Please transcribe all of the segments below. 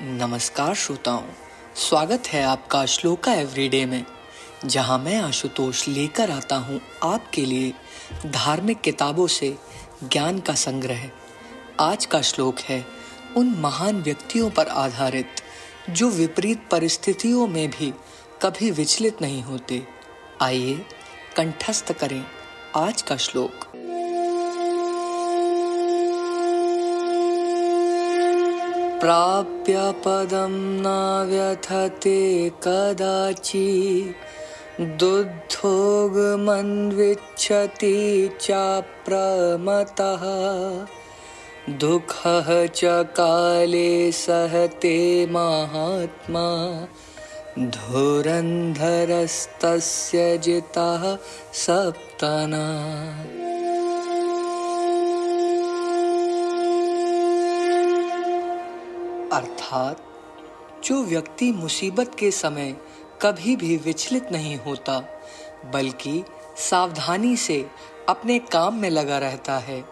नमस्कार श्रोताओं, स्वागत है आपका श्लोका एवरीडे में, जहाँ मैं आशुतोष लेकर आता हूँ आपके लिए धार्मिक किताबों से ज्ञान का संग्रह। आज का श्लोक है, उन महान व्यक्तियों पर आधारित, जो विपरीत परिस्थितियों में भी कभी विचलित नहीं होते। आइए, कंठस्थ करें आज का श्लोक। प्राप्य पदं न व्यथते कदाचि दुद्धोगमन्विच्छति चाप्रमतः। दुःखः च काले सहते महात्मा। धुरन्धरस्तस्य जितः सप्तना अर्थात, जो व्यक्ति मुसीबत के समय कभी भी विचलित नहीं होता, बल्कि सावधानी से अपने काम में लगा रहता है,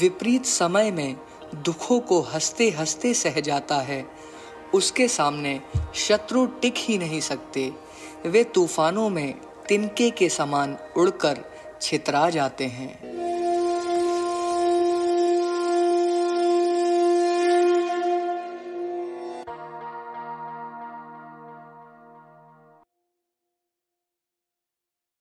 विपरीत समय में दुखों को हँसते हँसते सह जाता है, उसके सामने शत्रु टिक ही नहीं सकते। वे तूफानों में तिनके के समान उड़कर छितरा जाते हैं।